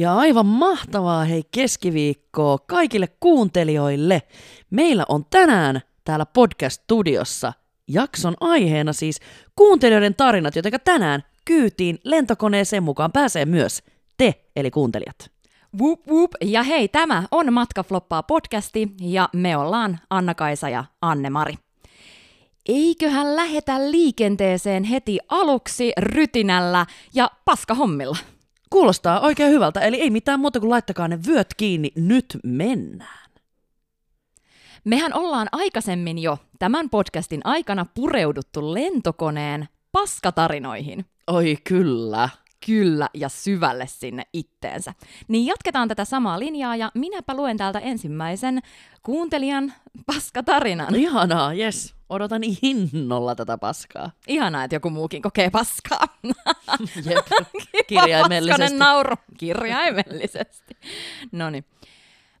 Ja aivan mahtavaa hei keskiviikkoa kaikille kuuntelijoille. Meillä on tänään täällä podcast-studiossa jakson aiheena siis kuuntelijoiden tarinat, joten tänään kyytiin lentokoneeseen mukaan pääsee myös te, eli kuuntelijat. Whoop whoop. Ja hei, tämä on Matka Floppaa podcasti ja me ollaan Anna-Kaisa ja Anne-Mari. Eiköhän lähetä liikenteeseen heti aluksi rytinällä ja paskahommilla. Kuulostaa oikein hyvältä, eli ei mitään muuta kuin laittakaa ne vyöt kiinni, nyt mennään. Mehän ollaan aikaisemmin jo tämän podcastin aikana pureuduttu lentokoneen paskatarinoihin. Oi kyllä. Kyllä, ja syvälle sinne itteensä. Niin jatketaan tätä samaa linjaa, ja minäpä luen täältä ensimmäisen kuuntelijan paskatarinan. Ihanaa, yes. Odotan innolla tätä paskaa. Ihanaa, että joku muukin kokee paskaa. Jep, kirjaimellisesti. Nauru, kirjaimellisesti. Noniin.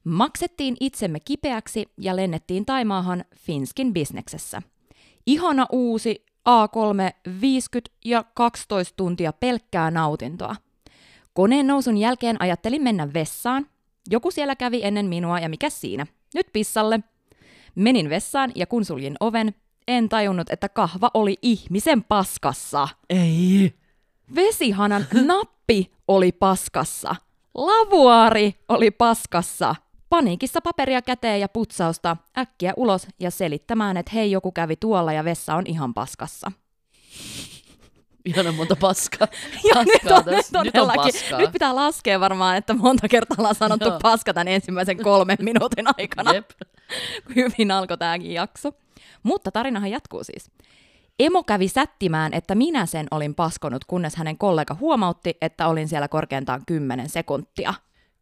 Maksettiin itsemme kipeäksi ja lennettiin Taimaahan Finskin bisneksessä. Ihana uusi A3 50 ja 12 tuntia pelkkää nautintoa. Koneen nousun jälkeen ajattelin mennä vessaan. Joku siellä kävi ennen minua ja mikä siinä? Nyt pissalle. Menin vessaan ja kun suljin oven, en tajunnut, että kahva oli ihmisen paskassa. Ei. Vesihanan nappi oli paskassa. Lavuaari oli paskassa. Paniikissa paperia käteen ja putsausta, äkkiä ulos ja selittämään, että hei joku kävi tuolla ja vessa on ihan paskassa. Ihana monta paskaa. Ja paskaa nyt on, tässä. nyt, nyt on paskaa. nyt pitää laskea varmaan, että monta kertaa ollaan sanottu Joo. paska tämän ensimmäisen kolmen minuutin aikana. Jep. Hyvin alkoi tämäkin jakso. Mutta tarinahan jatkuu siis. Emo kävi sättimään, että minä sen olin paskonut, kunnes hänen kollega huomautti, että olin siellä korkeintaan 10 sekuntia.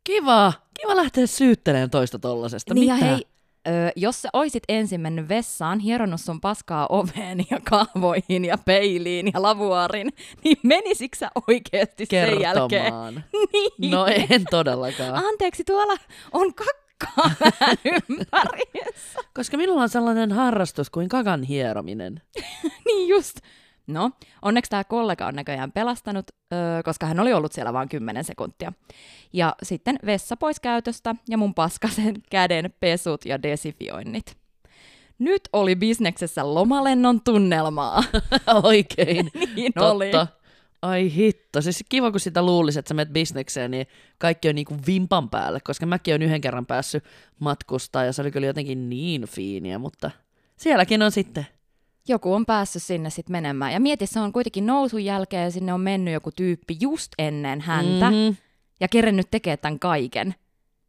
Kiva. Kiva lähteä syyttelemään toista tollasesta. niin Mitä? ja hei, ö, jos sä oisit ensin mennyt vessaan, hieronnut sun paskaa oveen ja kahvoihin ja peiliin ja lavuaarin, niin menisikö sä oikeasti sen jälkeen? Niin. No en todellakaan. Anteeksi, tuolla on kakkaa vähän ympärissä. Koska minulla on sellainen harrastus kuin kakan hierominen. niin just. No, onneksi tämä kollega on näköjään pelastanut, öö, koska hän oli ollut siellä vain 10 sekuntia. Ja sitten vessa pois käytöstä ja mun paskasen käden pesut ja desifioinnit. Nyt oli bisneksessä lomalennon tunnelmaa. Oikein. niin Totta. oli. Ai hitto. Siis kiva, kun sitä luulisi, että sä menet bisnekseen, niin kaikki on niinku vimpan päälle, koska mäkin on yhden kerran päässyt matkustaa ja se oli kyllä jotenkin niin fiiniä, mutta sielläkin on sitten. Joku on päässyt sinne sitten menemään. Ja mieti, se on kuitenkin nousun jälkeen ja sinne on mennyt joku tyyppi just ennen häntä Mhm. ja kerennyt tekemään tämän kaiken.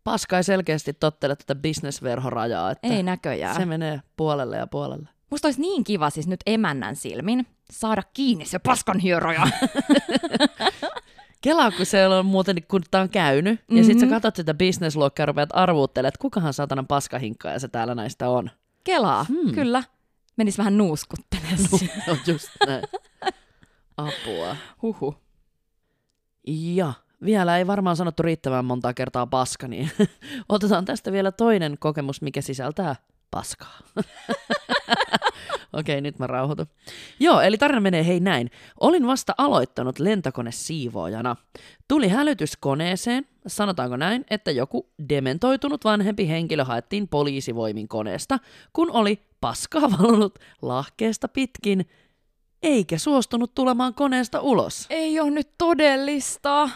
Paska ei selkeästi tottele tätä bisnesverhorajaa, että Ei näköjään. se menee puolelle ja puolelle. Musta olisi niin kiva siis nyt emännän silmin saada kiinni se paskanhieroja. Kelaa, kun se on muuten, kun tää on käynyt, mm-hmm. ja sit sä Mhm. katsot sitä bisnesluokkaa ja rupeat arvuuttelemaan, että kukahan saatanan paskahinkkaa se täällä näistä on. Kelaa, Hmm. hmm. kyllä. Menis vähän nuuskuttelemaan. No just näin. Apua. Huhu. Ja vielä ei varmaan sanottu riittävän montaa kertaa paska, niin otetaan tästä vielä toinen kokemus, mikä sisältää paskaa. Okei, nyt mä rauhoitun. Joo, eli tarina menee hei näin. Olin vasta aloittanut lentokonesiivoojana. Tuli hälytyskoneeseen, sanotaanko näin, että joku dementoitunut vanhempi henkilö haettiin poliisivoimin koneesta, kun oli paskaa valunut lahkeesta pitkin, eikä suostunut tulemaan koneesta ulos. Ei ole nyt todellista.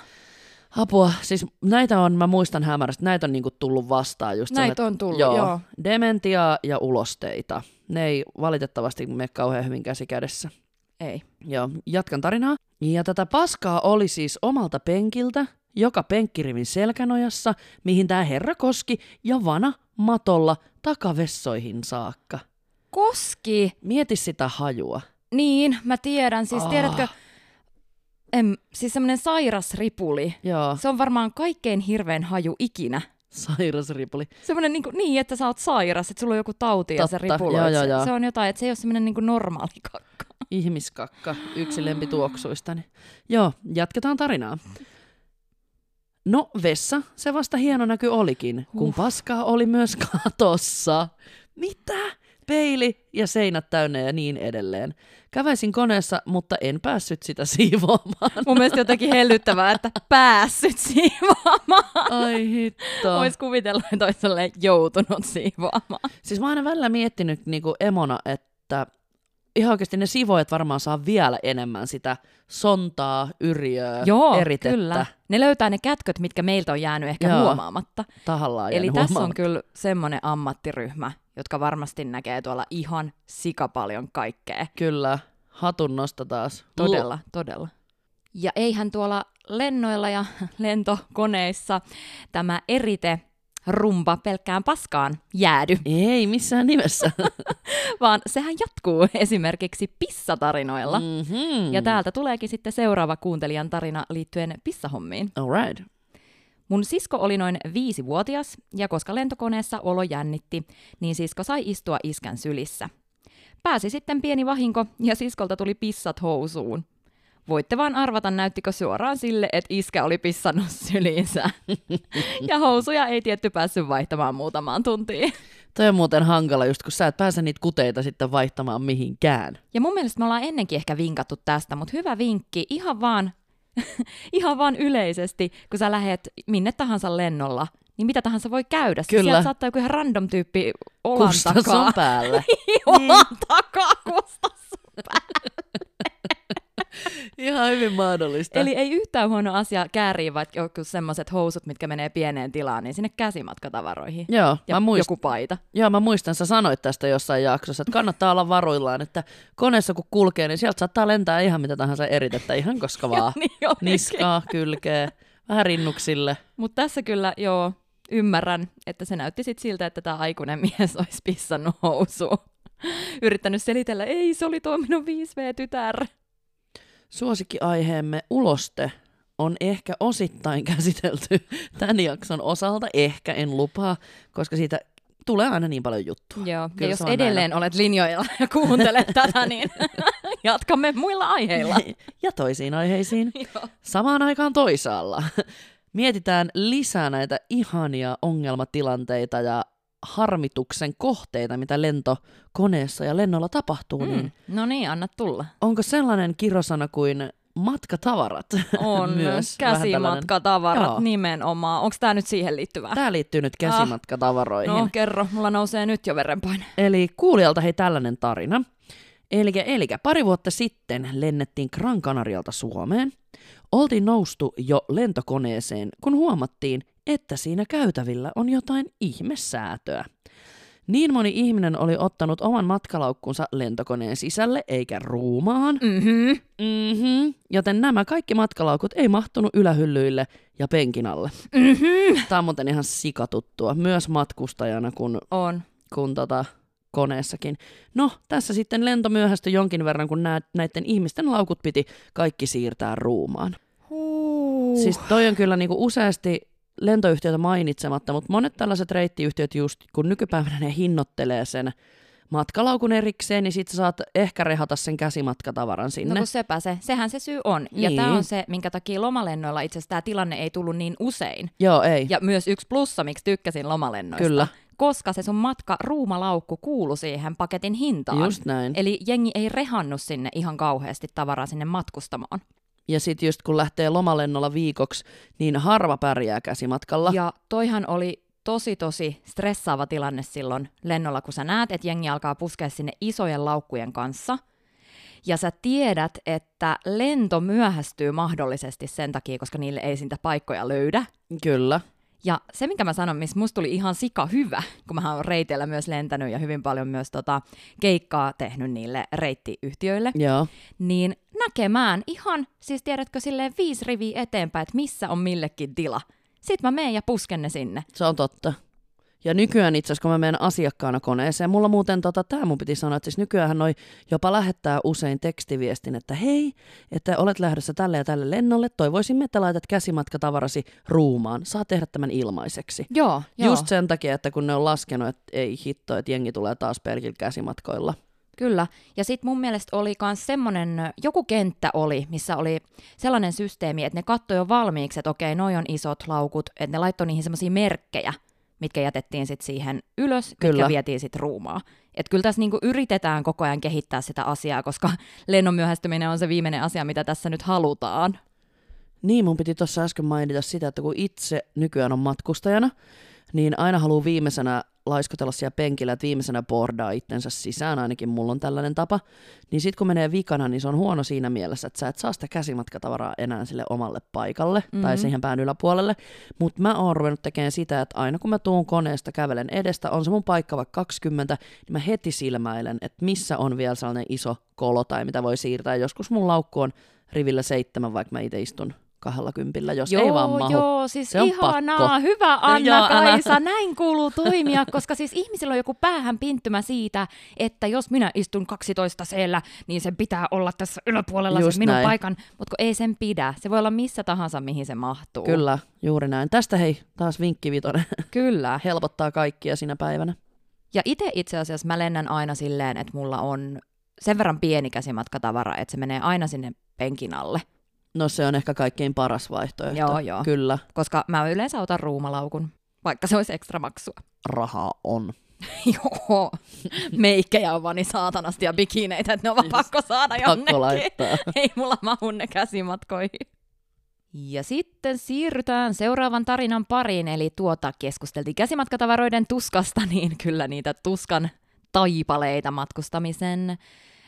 Apua, siis näitä on, mä muistan hämärästi, näitä on niinku tullut vastaan just Näitä on tullut, joo, joo. Dementiaa ja ulosteita. Ne ei valitettavasti mene kauhean hyvin käsi kädessä. Ei. Joo, jatkan tarinaa. Ja tätä paskaa oli siis omalta penkiltä, joka penkkirivin selkänojassa, mihin tämä herra koski, ja vana matolla takavessoihin saakka. Koski. Mieti sitä hajua. Niin, mä tiedän. Siis Ah. tiedätkö, em, siis semmoinen sairas ripuli. Joo, Se on varmaan kaikkein hirvein haju ikinä. sairas ripuli. Semmoinen niin, niin, että sä oot sairas, että sulla on joku tauti ja se Totta, ripuloi. joo, joo, Se- joo. Se on jotain, että se ei ole semmoinen niin normaali kakka. Ihmiskakka, yksi lempituoksuistani. Joo, jatketaan tarinaa. No, vessa, se vasta hieno näky olikin, kun Huh. paskaa oli myös katossa. Mitä? Peili ja seinät täynnä ja niin edelleen. Käväisin koneessa, mutta en päässyt sitä siivoamaan. Mun mielestä jotenkin hellyttävää, että päässyt siivoamaan. Ai hitto. Voisi kuvitella, että olisi joutunut siivoamaan. Siis mä oon aina välillä miettinyt niinku emona, että ihan oikeasti ne sivoajat varmaan saa vielä enemmän sitä sontaa, yriöä, Joo, eritettä. kyllä. Ne löytää ne kätköt, mitkä meiltä on jäänyt ehkä Joo. huomaamatta. Tahallaan Eli tässä on kyllä semmoinen ammattiryhmä, jotka varmasti näkee tuolla ihan sikapaljon kaikkea. Kyllä, hatun nosta taas. Todella, todella. Ja eihän tuolla lennoilla ja lentokoneissa tämä erite rumpa pelkkään paskaan jäädy, Ei missään nimessä. vaan sehän jatkuu esimerkiksi pissatarinoilla. Mm. mm-hmm. Ja täältä tuleekin sitten seuraava kuuntelijan tarina liittyen pissahommiin. All right. Mun sisko oli noin viisivuotias, ja koska lentokoneessa olo jännitti, niin sisko sai istua iskän sylissä. Pääsi sitten pieni vahinko, ja siskolta tuli pissat housuun. Voitte vaan arvata, näyttikö suoraan sille, että iskä oli pissannut syliinsä. ja housuja ei tietty päässyt vaihtamaan muutamaan tuntiin. Toi on muuten hankala just, kun sä et pääse niitä kuteita sitten vaihtamaan mihinkään. Ja mun mielestä me ollaan ennenkin ehkä vinkattu tästä, mutta hyvä vinkki, ihan vaan, ihan vaan yleisesti, kun sä lähet minne tahansa lennolla, niin mitä tahansa voi käydä. Kyllä. Sieltä saattaa joku ihan random tyyppi olan Kusta takaa. sun päälle. Olan takaa kusta sun Ihan hyvin mahdollista. Eli ei yhtään huono asia kääriä vaikka joku semmoiset housut, mitkä menee pieneen tilaan, niin sinne käsimatkatavaroihin. Joo, Ja mä muistan, joku paita. joo, mä muistan, sä sanoit tästä jossain jaksossa, että kannattaa olla varuillaan, että koneessa kun kulkee, niin sieltä saattaa lentää ihan mitä tahansa eritettä, ihan koska vaan. niin. Niskaa, kylkeä, vähän rinnuksille. Mutta tässä kyllä, joo, ymmärrän, että se näytti sit siltä, että tämä aikuinen mies olisi pissannut housuun. Yrittänyt selitellä, ei se oli tuo minun 5V-tytär. Suosikkiaiheemme uloste on ehkä osittain käsitelty tämän jakson osalta, ehkä en lupaa, koska siitä tulee aina niin paljon juttua. Joo, Kyllä ja jos näin. edelleen olet linjoilla ja kuuntelet tätä, niin jatkamme muilla aiheilla. Ja toisiin aiheisiin. Samaan aikaan toisaalla. Mietitään lisää näitä ihania ongelmatilanteita ja harmituksen kohteita, mitä lentokoneessa ja lennolla tapahtuu, mm. niin. No niin, anna tulla. onko sellainen kirosana kuin matkatavarat? On Myös käsimatkatavarat Joo. nimenomaan. Onko tämä nyt siihen liittyvää? Tämä liittyy nyt käsimatkatavaroihin. No kerro, mulla nousee nyt jo verenpaine. Eli kuulijalta hei tällainen tarina. Eli, eli pari vuotta sitten lennettiin Gran Canarialta Suomeen. Oltiin noustu jo lentokoneeseen, kun huomattiin, että siinä käytävillä on jotain ihmesäätöä. Niin moni ihminen oli ottanut oman matkalaukkunsa lentokoneen sisälle eikä ruumaan. Mm-hmm. Mm-hmm. Joten nämä kaikki matkalaukut ei mahtunut ylähyllyille ja penkin alle. Mm-hmm. Tämä on muuten ihan sikatuttua, myös matkustajana, kun On. kuin tota koneessakin. No, tässä sitten lento myöhästyi jonkin verran, kun nää, näiden ihmisten laukut piti kaikki siirtää ruumaan. Huh. Uh. Siis toi on kyllä niinku useasti lentoyhtiötä mainitsematta, mutta monet tällaiset reittiyhtiöt just, kun nykypäivänä ne hinnoittelee sen matkalaukun erikseen, niin sit sä saat ehkä rehata sen käsimatkatavaran No sinne. kun sepä se, sehän se syy on. Ja Niin. tämä on se, minkä takia lomalennoilla itse asiassa tämä tilanne ei tullut niin usein. Joo, ei. Ja myös yksi plussa, miksi tykkäsin lomalennoista. Kyllä. Koska se sun matka ruumalaukku kuulu siihen paketin hintaan. Just näin. Eli jengi ei rehannut sinne ihan kauheasti tavaraa sinne matkustamaan. Ja sitten just kun lähtee lomalennolla viikoksi, niin harva pärjää käsimatkalla. Ja toihan oli tosi tosi stressaava tilanne silloin lennolla, kun sä näet, että jengi alkaa puskea sinne isojen laukkujen kanssa. Ja sä tiedät, että lento myöhästyy mahdollisesti sen takia, koska niille ei siitä paikkoja löydä. Kyllä. Ja se, minkä mä sanon, missä musta tuli ihan sika hyvä, kun mä oon reiteillä myös lentänyt ja hyvin paljon myös tota keikkaa tehnyt niille reittiyhtiöille, Joo. niin näkemään ihan, siis tiedätkö, silleen viisi riviä eteenpäin, että missä on millekin tila. Sitten mä menen ja pusken ne sinne. Se on totta. Ja nykyään itse asiassa, kun mä menen asiakkaana koneeseen, mulla muuten, tota, tämä mun piti sanoa, että siis nykyään noi jopa lähettää usein tekstiviestin, että hei, että olet lähdössä tälle ja tälle lennolle, toivoisimme, että laitat käsimatkatavarasi ruumaan, saa tehdä tämän ilmaiseksi. Joo, joo. Just sen takia, että kun ne on laskenut, että ei hitto, että jengi tulee taas pelkillä käsimatkoilla. Kyllä. Ja sitten mun mielestä oli myös semmoinen, joku kenttä oli, missä oli sellainen systeemi, että ne katsoi jo valmiiksi, että okei, noi on isot laukut, että ne laittoi niihin semmoisia merkkejä, mitkä jätettiin sitten siihen ylös, Kyllä. mitkä vietiin sitten ruumaa. Et kyllä tässä niinku yritetään koko ajan kehittää sitä asiaa, koska lennon myöhästyminen on se viimeinen asia, mitä tässä nyt halutaan. Niin, mun piti tuossa äsken mainita sitä, että kun itse nykyään on matkustajana, niin aina haluaa viimeisenä laiskotella siellä penkillä, että viimeisenä bordaa itsensä sisään, ainakin mulla on tällainen tapa. Niin sit kun menee vikana, niin se on huono siinä mielessä, että sä et saa sitä käsimatkatavaraa enää sille omalle paikalle mm-hmm. tai siihen pään yläpuolelle. Mutta mä oon ruvennut tekemään sitä, että aina kun mä tuun koneesta kävelen edestä, on se mun paikka vaikka 20, niin mä heti silmäilen, että missä on vielä sellainen iso kolo tai mitä voi siirtää. Joskus mun laukku on rivillä seitsemän, vaikka mä itse istun kahdella kympillä, jos joo, ei vaan mahu. Joo, siis Se on ihanaa, pakko. hyvä Anna Joo, älä. Kaisa, näin kuuluu toimia, koska siis ihmisillä on joku päähän pinttymä siitä, että jos minä istun 12 siellä, niin sen pitää olla tässä yläpuolella Just se minun näin. paikan, mutta kun ei sen pidä, se voi olla missä tahansa, mihin se mahtuu. Kyllä, juuri näin. Tästä hei, taas vinkki vitonen. Kyllä. Helpottaa kaikkia sinä päivänä. Ja itse itse asiassa mä lennän aina silleen, että mulla on sen verran pieni käsimatkatavara, että se menee aina sinne penkin alle, No se on ehkä kaikkein paras vaihtoehto. Joo, joo. Kyllä, koska mä yleensä otan ruumalaukun, vaikka se olisi ekstra maksua. rahaa on. Joo, meikkejä on vaan niin saatanasti ja bikineitä, että ne on vaan pakko saada Pakko jonnekin. laittaa. Ei mulla mahu ne käsimatkoihin. Ja sitten siirrytään seuraavan tarinan pariin, eli tuota keskusteltiin käsimatkatavaroiden tuskasta, niin kyllä niitä tuskan taipaleita matkustamisen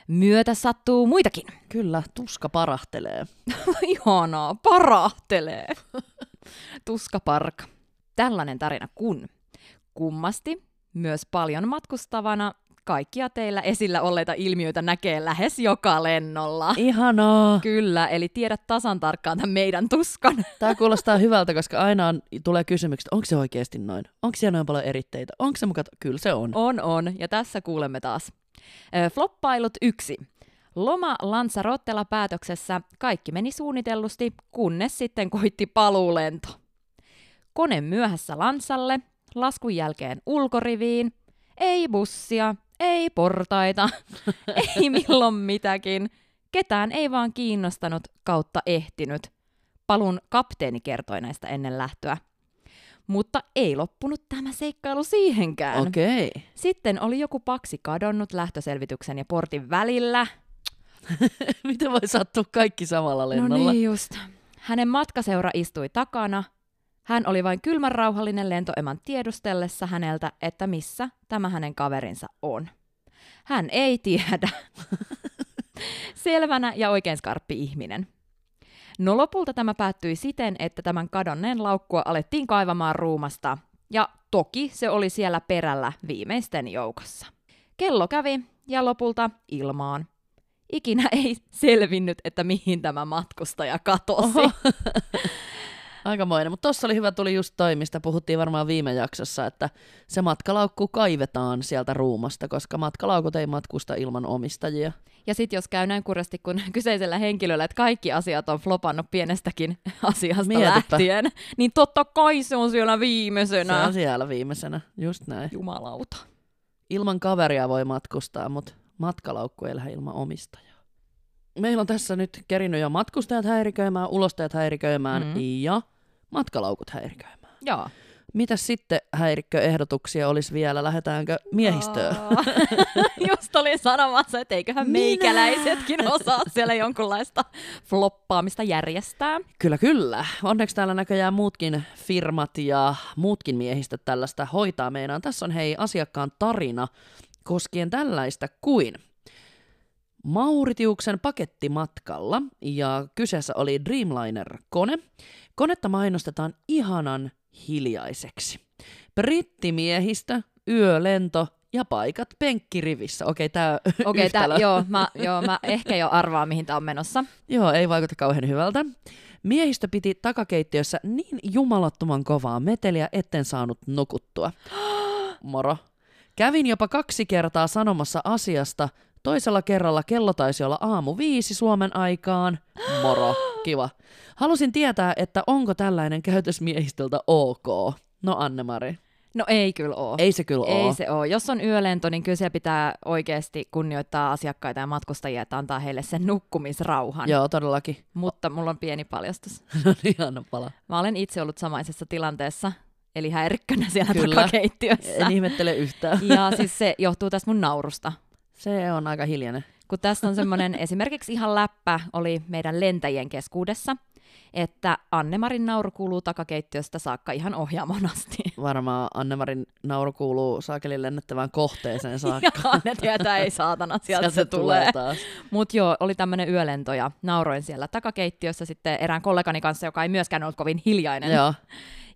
myötä sattuu muitakin. Kyllä, tuska parahtelee. Ihanaa, parahtelee. Tuskaparka. Tällainen tarina kun kummasti myös paljon matkustavana kaikkia teillä esillä olleita ilmiöitä näkee lähes joka lennolla. Ihanaa. Kyllä, eli tiedät tasan tarkkaan tämän meidän tuskan. Tämä kuulostaa hyvältä, koska aina on, tulee kysymykset, onko se oikeasti noin? Onko siellä noin paljon eritteitä? Onko se mukaan? Kyllä se on. On, on, ja tässä kuulemme taas. Floppailut yksi. Loma Lanzarottella päätöksessä kaikki meni suunnitellusti, kunnes sitten koitti paluulento. Kone myöhässä Lansalle, laskun jälkeen ulkoriviin, ei bussia, ei portaita, ei milloin mitäkin. Ketään ei vaan kiinnostanut kautta ehtinyt. Palun kapteeni kertoi näistä ennen lähtöä. Mutta ei loppunut tämä seikkailu siihenkään. Okei. Okay. Sitten oli joku paksi kadonnut lähtöselvityksen ja portin välillä. Miten voi sattua kaikki samalla lennolla? No niin just. Hänen matkaseura istui takana. Hän oli vain kylmän rauhallinen lentoeman tiedustellessa häneltä, että missä tämä hänen kaverinsa on. Hän ei tiedä. Selvänä ja oikein skarppi ihminen. No lopulta tämä päättyi siten, että tämän kadonneen laukkua alettiin kaivamaan ruumasta, ja toki se oli siellä perällä viimeisten joukossa. Kello kävi, ja lopulta ilmaan. Ikinä ei selvinnyt, että mihin tämä matkustaja katosi. Aikamoinen, mutta tuossa oli hyvä, tuli just toi, mistä puhuttiin varmaan viime jaksossa, että se matkalaukku kaivetaan sieltä ruumasta, koska matkalaukut ei matkusta ilman omistajia. Ja sitten jos käy näin kurjasti kun kyseisellä henkilöllä, että kaikki asiat on flopannut pienestäkin asiasta Mietipä. lähtien, niin totta kai se on siellä Se viimeisenä. on siellä viimeisenä, just näin. Jumalauta. Ilman kaveria voi matkustaa, mutta matkalaukku ei lähde ilman omistajaa. Meillä on tässä nyt kerinyt jo matkustajat häiriköimään, ulostajat häiriköimään mm. ja matkalaukut häiriköimään. Joo. Mitäs sitten häirikköehdotuksia olisi vielä? Lähdetäänkö miehistöön? Aa. Just olin sanomassa, että eiköhän Minä. meikäläisetkin osaa siellä jonkunlaista floppaamista järjestää. Kyllä, kyllä. Onneksi täällä näköjään muutkin firmat ja muutkin miehistöt tällaista hoitaa meinaan. Tässä on hei asiakkaan tarina koskien tällaista kuin Mauritiuksen pakettimatkalla ja kyseessä oli Dreamliner-kone. Konetta mainostetaan ihanan hiljaiseksi. Brittimiehistä, yölento ja paikat penkkirivissä. Okei, tämä Okei, okay, joo, mä, joo, mä ehkä jo arvaan, mihin tämä on menossa. Joo, ei vaikuta kauhean hyvältä. Miehistö piti takakeittiössä niin jumalattoman kovaa meteliä, etten saanut nukuttua. Moro. Kävin jopa kaksi kertaa sanomassa asiasta. Toisella kerralla kello taisi olla aamu viisi Suomen aikaan. Moro. Kiva. Halusin tietää, että onko tällainen käytös miehistöltä ok. No Anne-Mari. No ei kyllä oo. Ei se kyllä Ei oo. se ole. Jos on yölento, niin kyllä se pitää oikeasti kunnioittaa asiakkaita ja matkustajia, että antaa heille sen nukkumisrauhan. Joo, todellakin. Mutta mulla on pieni paljastus. No niin, anna pala. Mä olen itse ollut samaisessa tilanteessa eli häirikkönä siellä Kyllä. takakeittiössä. En ihmettele yhtään. Ja siis se johtuu tästä mun naurusta. Se on aika hiljainen. Kun tässä on semmoinen esimerkiksi ihan läppä oli meidän lentäjien keskuudessa, että Annemarin nauru kuuluu takakeittiöstä saakka ihan ohjaamon asti. Varmaan Annemarin nauru kuuluu saakelin lennettävään kohteeseen saakka. Ja ne tietää, ei saatana, sieltä se, tulee. taas. Mutta joo, oli tämmöinen yölento ja nauroin siellä takakeittiössä sitten erään kollegani kanssa, joka ei myöskään ollut kovin hiljainen. Joo.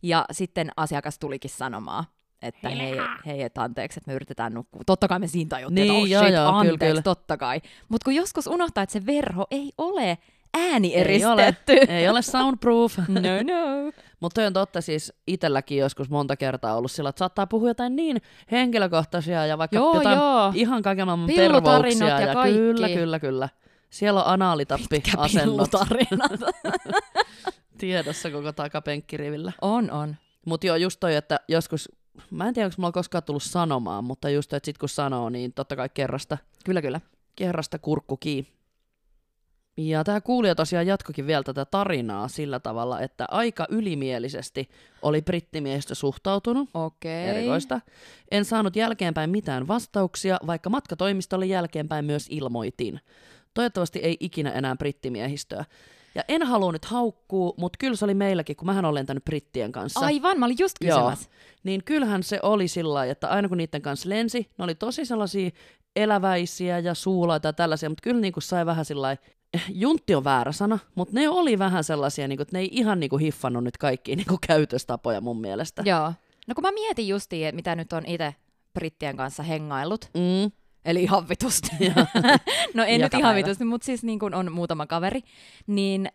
Ja sitten asiakas tulikin sanomaan, että hei, hei, et anteeksi, että me yritetään nukkua. Totta kai me siinä tajuttiin, Niin, että oh joo, shit, joo, kyllä, anteeksi, kyllä. totta kai. Mutta kun joskus unohtaa, että se verho ei ole ääni Ei ole, eristetty. ei ole soundproof. No no. Mutta on totta siis itselläkin joskus monta kertaa ollut sillä, että saattaa puhua jotain niin henkilökohtaisia ja vaikka Joo, jotain joo. ihan kaiken maailman pervouksia. ja kaikki. Kyllä, kyllä, kyllä. Siellä on anaalitappi asennot Pillutarinat. tiedossa koko takapenkkirivillä. on, on. Mutta joo, just toi, että joskus, mä en tiedä, onko mulla koskaan tullut sanomaan, mutta just että sit kun sanoo, niin totta kai kerrasta, Kyllä, kyllä. kerrasta kurkku kiinni. Ja tämä kuulija tosiaan jatkokin vielä tätä tarinaa sillä tavalla, että aika ylimielisesti oli brittimiehistö suhtautunut. Okei. Erikoista. En saanut jälkeenpäin mitään vastauksia, vaikka matkatoimistolle jälkeenpäin myös ilmoitin. Toivottavasti ei ikinä enää brittimiehistöä. Ja en halua nyt haukkuu, mutta kyllä se oli meilläkin, kun mähän olen lentänyt brittien kanssa. Aivan, mä olin just Joo. kysymässä. Niin kyllähän se oli sillä lailla, että aina kun niiden kanssa lensi, ne oli tosi sellaisia eläväisiä ja suulaita ja tällaisia, mutta kyllä niin kuin sai vähän sillä juntti on väärä sana, mutta ne oli vähän sellaisia, niin kuin, että ne ei ihan niin kuin hiffannut nyt kaikkia niin kuin käytöstapoja mun mielestä. Joo. No kun mä mietin justiin, mitä nyt on itse brittien kanssa hengaillut, Mm, eli ihan vitusti. no en nyt ihan vitusti, mutta siis niin kuin on muutama kaveri, niin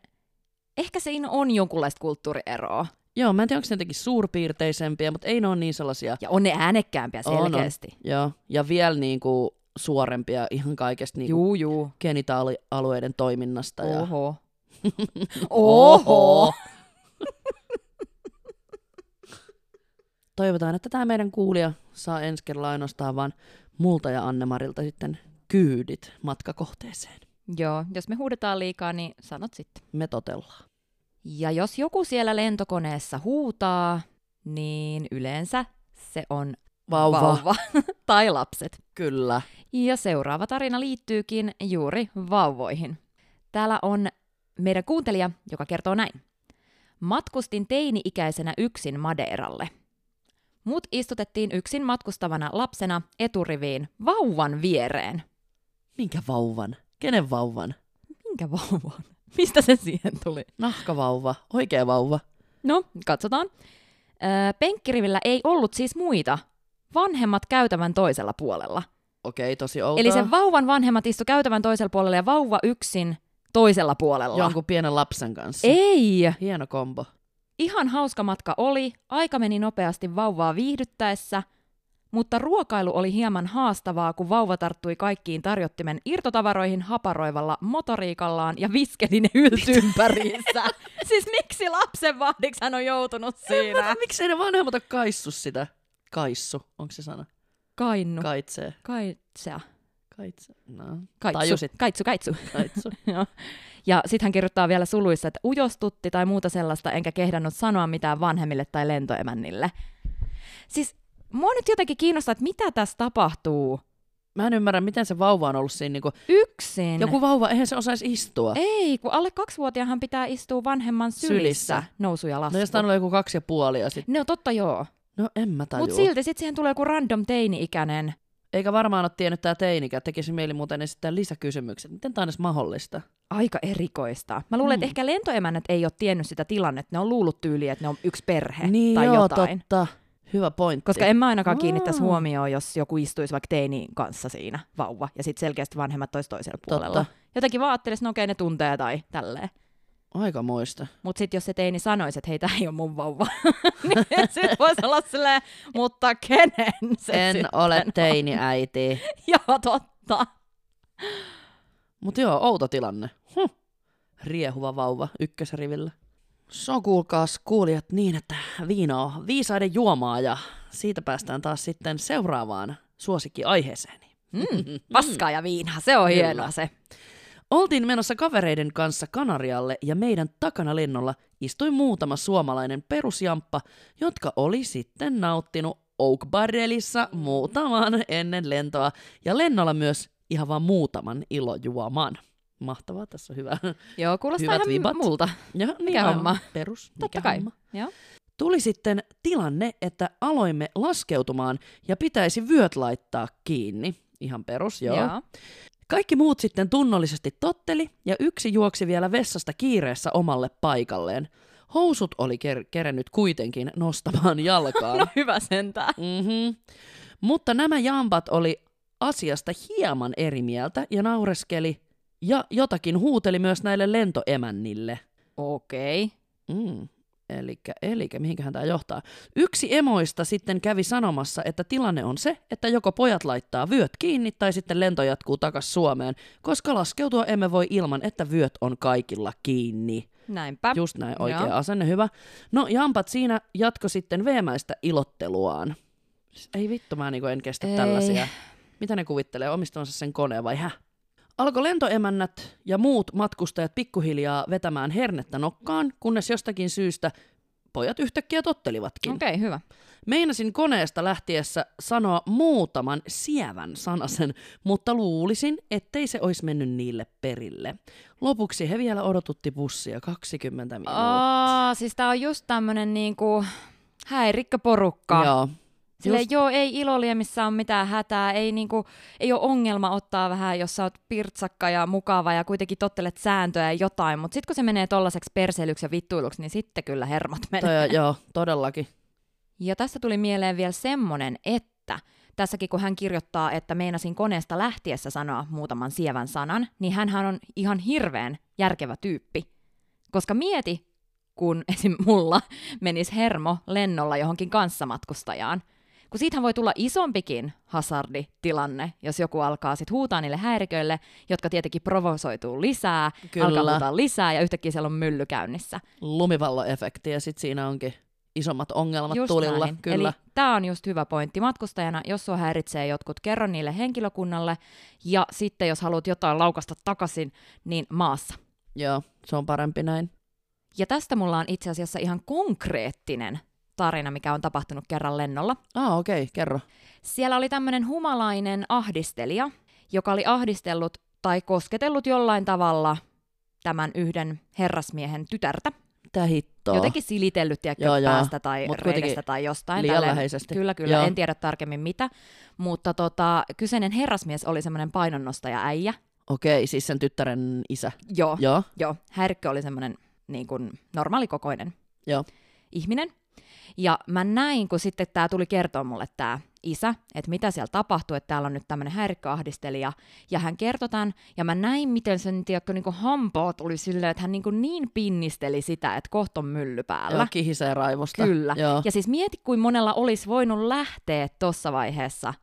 ehkä siinä on jonkunlaista kulttuurieroa. Joo, mä en tiedä, onko ne jotenkin suurpiirteisempiä, mutta ei ne ole niin sellaisia. Ja on ne äänekkäämpiä On, on. selkeästi. Joo, ja vielä niin kuin suorempia ihan kaikesta niin kuin Juu, juu. genitaalialueiden toiminnasta. Ja... Oho. Oho. Toivotaan, että tämä meidän kuulija saa ensi kerralla ainoastaan vaan multa ja Annemarilta sitten kyydit matkakohteeseen. Joo, jos me huudetaan liikaa, niin sanot sitten. Me totellaan. Ja jos joku siellä lentokoneessa huutaa, niin yleensä se on Vauva. vauva tai lapset. Kyllä. Ja seuraava tarina liittyykin juuri vauvoihin. Täällä on meidän kuuntelija, joka kertoo näin. Matkustin teini-ikäisenä yksin Madeiralle. Mut istutettiin yksin matkustavana lapsena eturiviin vauvan viereen. Minkä vauvan? Kenen vauvan? Minkä vauvan? Mistä se siihen tuli? Nahkavauva. Oikea vauva. No, katsotaan. Öö, penkkirivillä ei ollut siis muita. Vanhemmat käytävän toisella puolella. Okei, tosi outoa. Eli sen vauvan vanhemmat istu käytävän toisella puolella ja vauva yksin toisella puolella. Jonkun pienen lapsen kanssa. Ei! Hieno kombo. Ihan hauska matka oli, aika meni nopeasti vauvaa viihdyttäessä, mutta ruokailu oli hieman haastavaa, kun vauva tarttui kaikkiin tarjottimen irtotavaroihin haparoivalla motoriikallaan ja viskeli ne yltympäriinsä. siis miksi lapsen vahdiksi hän on joutunut En mä siinä? tiedä, miksei ne vanhemmat ole kaissu sitä. Kaissu, onko se sana? Kainnu. Kaitsee. Kaitsea. Kaitse. No, Kaitsu. tajusit. Kaitsu, kaitsu. Kaitsu. Joo. Ja sitten hän kirjoittaa vielä suluissa, että ujostutti tai muuta sellaista, enkä kehdannut sanoa mitään vanhemmille tai lentoemännille. Siis mua nyt jotenkin kiinnostaa, että mitä tässä tapahtuu Mä en ymmärrä, miten se vauva on ollut siinä. Niinku, yksin. joku vauva, eihän se osaisi istua. Ei, kun alle kaksivuotiaahan pitää istua vanhemman sylissä, Sylissä. nousu ja lasku. No jos on ollut joku kaksi ja puoli ja sit, No totta joo. no en mä tajua. Mutta silti sitten siihen tulee joku random teini-ikäinen. Eikä varmaan ole tiennyt tää teinikä, tekisi mieli muuten esittää lisäkysymykset. Miten tää on edes mahdollista? Aika erikoista. Mä luulen, että Hmm. ehkä lentoemännät ei ole tiennyt sitä tilannetta. Ne on luullut tyyliä, että ne on yksi perhe niin tai joo, jotain. totta. Hyvä pointti. Koska en mä ainakaan kiinnittäisi Aa. huomioon, jos joku istuisi vaikka teinin kanssa siinä, vauva, ja sitten selkeästi vanhemmat olisi toisella puolella. Totta. Jotenkin vaan ajattelisi, no okei, ne tuntee tai tälleen. Aika moista. Mutta sitten jos se teini sanoisi, että hei, tää ei ole mun vauva, niin sitten voisi olla silleen, mutta kenen se en ole teini-äiti. Joo, totta. Mutta joo, outo tilanne. Huh. Riehuva vauva ykkösrivillä. Se on kuulkaas kuulijat niin, että viina on viisaiden juomaa ja siitä päästään taas sitten seuraavaan suosikkiaiheeseen. Mm, paskaa ja viinaa, se on Kyllä. hienoa se. Oltiin menossa kavereiden kanssa Kanarialle ja meidän takana lennolla istui muutama suomalainen perusjamppa, jotka oli sitten nauttinut Oak Barrelissa muutaman ennen lentoa ja lennolla myös ihan vaan muutaman ilojuoman. Mahtavaa, tässä on hyvä. Joo, kuulostaa Hyvät ihan vibat. multa. Ja, niin Mikä homma? Perus. Totta mikä kai. homma. Joo. Tuli sitten tilanne, että aloimme laskeutumaan ja pitäisi vyöt laittaa kiinni. Ihan perus, joo. Joo. Kaikki muut sitten tunnollisesti totteli ja yksi juoksi vielä vessasta kiireessä omalle paikalleen. Housut oli ker- kerennyt kuitenkin nostamaan jalkaan. No hyvä sentään. mm-hmm. Mutta nämä jampat oli asiasta hieman eri mieltä ja naureskeli ja jotakin huuteli myös näille lentoemännille. Okei. Mm. Elikkä, elikkä mihinköhän tämä johtaa? Yksi emoista sitten kävi sanomassa, että tilanne on se, että joko pojat laittaa vyöt kiinni tai sitten lento jatkuu takas Suomeen, koska laskeutua emme voi ilman, että vyöt on kaikilla kiinni. Näinpä. Just näin, oikea Joo. asenne, hyvä. No, jampat siinä jatko sitten veemäistä ilotteluaan. Ei vittu, mä niinku en kestä Ei. tällaisia. Mitä ne kuvittelee, omistavansa sen koneen vai häh? Alkoi lentoemännät ja muut matkustajat pikkuhiljaa vetämään hernettä nokkaan, kunnes jostakin syystä pojat yhtäkkiä tottelivatkin. Okei, okay, hyvä. Meinasin koneesta lähtiessä sanoa muutaman sievän sanasen, mutta luulisin, ettei se olisi mennyt niille perille. Lopuksi he vielä odotutti bussia 20 minuuttia. Aa, siis tää on just tämmönen niinku häirikköporukka. Joo. Silleen, Just- joo, ei iloliemissä ole mitään hätää, ei, niinku, ei ole ongelma ottaa vähän, jos sä oot pirtsakka ja mukava ja kuitenkin tottelet sääntöjä ja jotain, mutta sitten kun se menee tollaseksi perseilyksi ja vittuiluksi, niin sitten kyllä hermot menee. Toi, joo, todellakin. Ja tässä tuli mieleen vielä semmonen, että tässäkin kun hän kirjoittaa, että meinasin koneesta lähtiessä sanoa muutaman sievän sanan, niin hän on ihan hirveän järkevä tyyppi. Koska mieti, kun esim. mulla menisi hermo lennolla johonkin kanssamatkustajaan, kun siitähän voi tulla isompikin hazarditilanne, jos joku alkaa sit huutaa niille häiriköille, jotka tietenkin provosoituu lisää, Kyllä. alkaa huutaa lisää ja yhtäkkiä siellä on mylly käynnissä. Lumivalloefekti ja sitten siinä onkin isommat ongelmat Just tulilla. näin. Kyllä. Eli tämä on just hyvä pointti matkustajana. Jos sua häiritsee jotkut, kerro niille henkilökunnalle. Ja sitten jos haluat jotain laukasta takaisin, niin maassa. Joo, se on parempi näin. Ja tästä mulla on itse asiassa ihan konkreettinen tarina, mikä on tapahtunut kerran lennolla. Ah, okei, okay, kerro. Siellä oli tämmöinen humalainen ahdistelija, joka oli ahdistellut tai kosketellut jollain tavalla tämän yhden herrasmiehen tytärtä. Tää hittoa. Jotenkin silitellyt tiedätkö, Joo, joo. päästä tai Mut reidestä tai jostain. liian tälleen. läheisesti. Kyllä, kyllä. Joo. En tiedä tarkemmin mitä. Mutta tota, kyseinen herrasmies oli semmoinen painonnostaja äijä. Okei, siis sen tyttären isä. Joo, Joo, joo. Häirikkö oli semmoinen niin kuin normaalikokoinen joo. ihminen. Ja mä näin, kun sitten tämä tuli kertoa mulle tämä isä, että mitä siellä tapahtui, että täällä on nyt tämmöinen häirikköahdistelija. Ja hän kertoi tämän, ja mä näin, miten sen tiedätkö, niin kuin hampaat oli silleen, että hän niin, kuin niin pinnisteli sitä, että kohta on mylly päällä. Joo, kihisee raivosta. Kyllä. Joo. Ja siis mieti, kuin monella olisi voinut lähteä tuossa vaiheessa,